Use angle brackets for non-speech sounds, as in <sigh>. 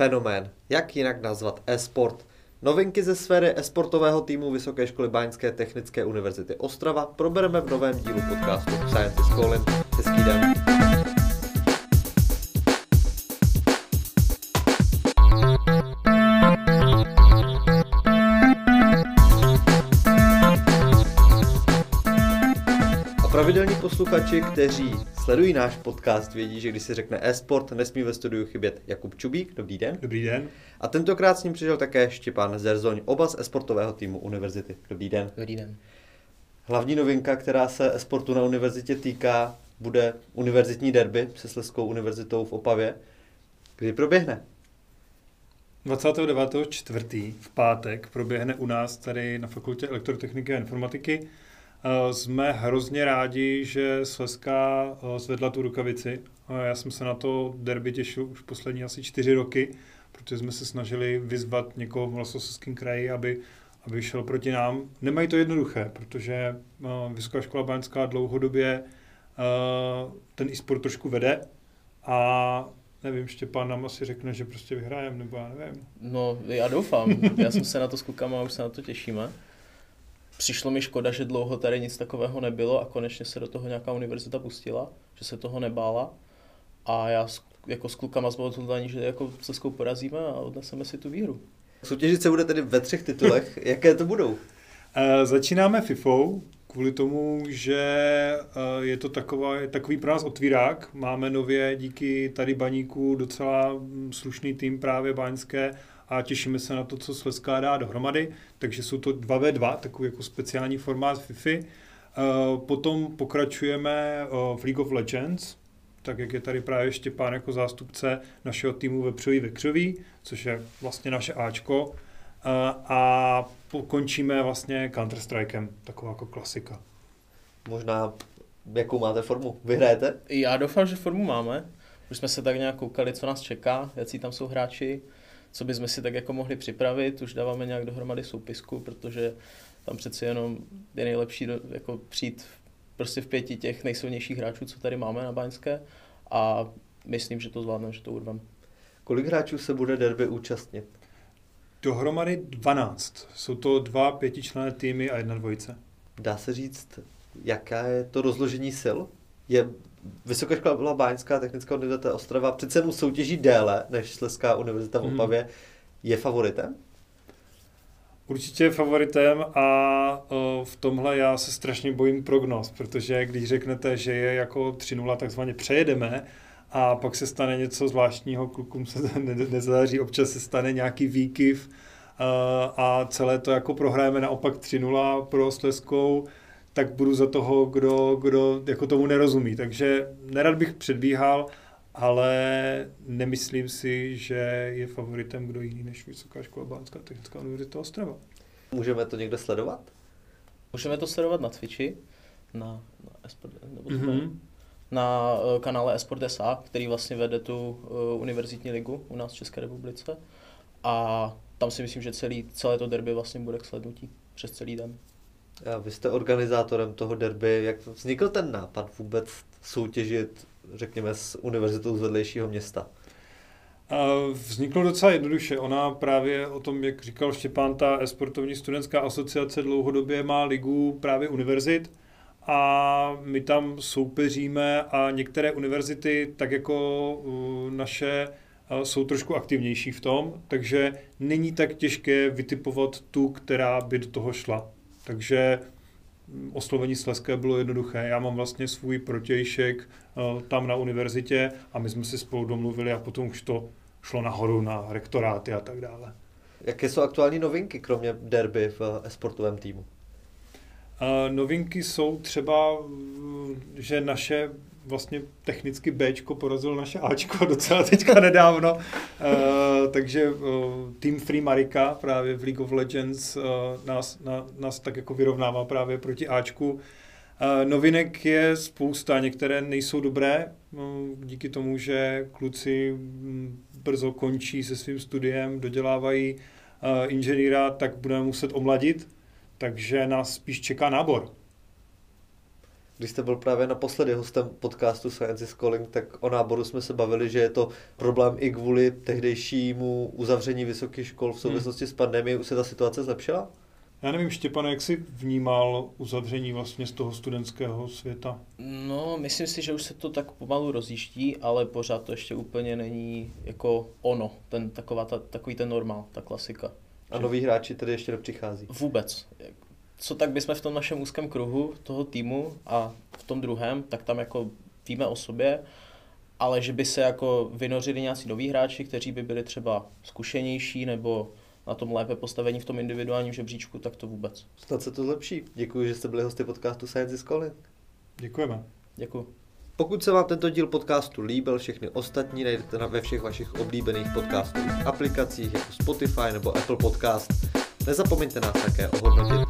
fenomén. Jak jinak nazvat e-sport? Novinky ze sféry e-sportového týmu Vysoké školy Báňské technické univerzity Ostrava probereme v novém dílu podcastu Scientist Calling. Hezký den. Pravidelní posluchači, kteří sledují náš podcast, vědí, že když se řekne e-sport, nesmí ve studiu chybět Jakub Čubík. Dobrý den. Dobrý den. A tentokrát s ním přišel také Štěpán Zerzoň, oba z e-sportového týmu univerzity. Dobrý den. Dobrý den. Hlavní novinka, která se e-sportu na univerzitě týká, bude univerzitní derby se Sleskou univerzitou v Opavě. Kdy proběhne? 29.4. v pátek proběhne u nás tady na Fakultě elektrotechniky a informatiky jsme hrozně rádi, že Slezská eh, zvedla tu rukavici. Já jsem se na to derby těšil už poslední asi čtyři roky, protože jsme se snažili vyzvat někoho v Moravskoslezském kraji, aby, aby šel proti nám. Nemají to jednoduché, protože eh, Vysoká škola Báňská dlouhodobě ten e-sport trošku vede a nevím, Štěpán nám asi řekne, že prostě vyhrajeme, nebo já nevím. No, já doufám. Já jsem se na to s klukama a už se na to těšíme přišlo mi škoda, že dlouho tady nic takového nebylo a konečně se do toho nějaká univerzita pustila, že se toho nebála. A já jako s klukama jsme odhodlání, že jako se porazíme a odneseme si tu výhru. Soutěžit se bude tedy ve třech titulech. <laughs> Jaké to budou? Uh, začínáme FIFou, kvůli tomu, že uh, je to taková, takový pro nás otvírák. Máme nově díky tady baníku docela mm, slušný tým právě báňské a těšíme se na to, co Slezská dá dohromady. Takže jsou to 2v2, takový jako speciální formát FIFA. Eh, potom pokračujeme eh, v League of Legends, tak jak je tady právě Štěpán jako zástupce našeho týmu Vepřový Vekřový, což je vlastně naše Ačko. Eh, a pokončíme vlastně Counter-Strikem, taková jako klasika. Možná jakou máte formu? Vyhrajete? Já doufám, že formu máme. Už jsme se tak nějak koukali, co nás čeká, jaký tam jsou hráči co bychom si tak jako mohli připravit, už dáváme nějak dohromady soupisku, protože tam přeci jenom je nejlepší do, jako přijít prostě v pěti těch nejsilnějších hráčů, co tady máme na Baňské a myslím, že to zvládneme, že to urvem. Kolik hráčů se bude derby účastnit? Dohromady 12. Jsou to dva pětičlenné týmy a jedna dvojice. Dá se říct, jaká je to rozložení sil? Je Vysoká škola Báňská technická univerzita Ostrava přece jenom soutěží déle než Sleská univerzita v mhm. Opavě. Hmm. Je favoritem? Určitě je favoritem a o, v tomhle já se strašně bojím prognoz, protože když řeknete, že je jako 3-0, takzvaně přejedeme, a pak se stane něco zvláštního, klukům se <laughs> nezáří, občas se stane nějaký výkyv a celé to jako prohrajeme naopak 3-0 pro Sleskou, tak budu za toho, kdo, kdo jako tomu nerozumí. Takže nerad bych předbíhal, ale nemyslím si, že je favoritem kdo jiný než Vysoká škola Bánská technická univerzita Ostrava. Můžeme to někde sledovat? Můžeme to sledovat na Twitchi, na, na, esport, nebo mm-hmm. na uh, kanále Esport SA, který vlastně vede tu uh, univerzitní ligu u nás v České republice. A tam si myslím, že celý, celé to derby vlastně bude k slednutí přes celý den. A vy jste organizátorem toho derby. Jak vznikl ten nápad vůbec soutěžit, řekněme, s univerzitou z vedlejšího města? Vzniklo docela jednoduše. Ona právě o tom, jak říkal Štěpán, ta esportovní studentská asociace dlouhodobě má ligu právě univerzit a my tam soupeříme a některé univerzity, tak jako naše, jsou trošku aktivnější v tom, takže není tak těžké vytipovat tu, která by do toho šla. Takže mm, oslovení Sleské bylo jednoduché. Já mám vlastně svůj protějšek uh, tam na univerzitě a my jsme si spolu domluvili a potom už to šlo nahoru na rektoráty a tak dále. Jaké jsou aktuální novinky, kromě derby v esportovém týmu? Uh, novinky jsou třeba, mm, že naše vlastně technicky Bčko porazil naše Ačko <laughs> docela teďka nedávno. Uh, takže uh, Team Free Marika právě v League of Legends uh, nás, na, nás tak jako vyrovnává právě proti Ačku. Uh, novinek je spousta, některé nejsou dobré, uh, díky tomu, že kluci um, brzo končí se svým studiem, dodělávají uh, inženýra, tak budeme muset omladit, takže nás spíš čeká nábor. Když jste byl právě naposledy hostem podcastu Science is Calling, tak o náboru jsme se bavili, že je to problém i kvůli tehdejšímu uzavření vysokých škol v souvislosti hmm. s pandemií. Už se ta situace zlepšila? Já nevím, Štěpane, jak jsi vnímal uzavření vlastně z toho studentského světa? No, myslím si, že už se to tak pomalu rozjíždí, ale pořád to ještě úplně není jako ono, ten, taková ta, takový ten normál, ta klasika. A noví hráči tedy ještě nepřichází? Vůbec. Co tak bychom v tom našem úzkém kruhu toho týmu a v tom druhém, tak tam jako víme o sobě, ale že by se jako vynořili nějací noví hráči, kteří by byli třeba zkušenější nebo na tom lépe postavení v tom individuálním žebříčku, tak to vůbec. Snad se to zlepší. Děkuji, že jste byli hosty podcastu Science is Calling. Děkujeme. Děkuji. Pokud se vám tento díl podcastu líbil, všechny ostatní najdete ve všech vašich oblíbených podcastových aplikacích jako Spotify nebo Apple Podcast. Nezapomeňte nás také ohodnotit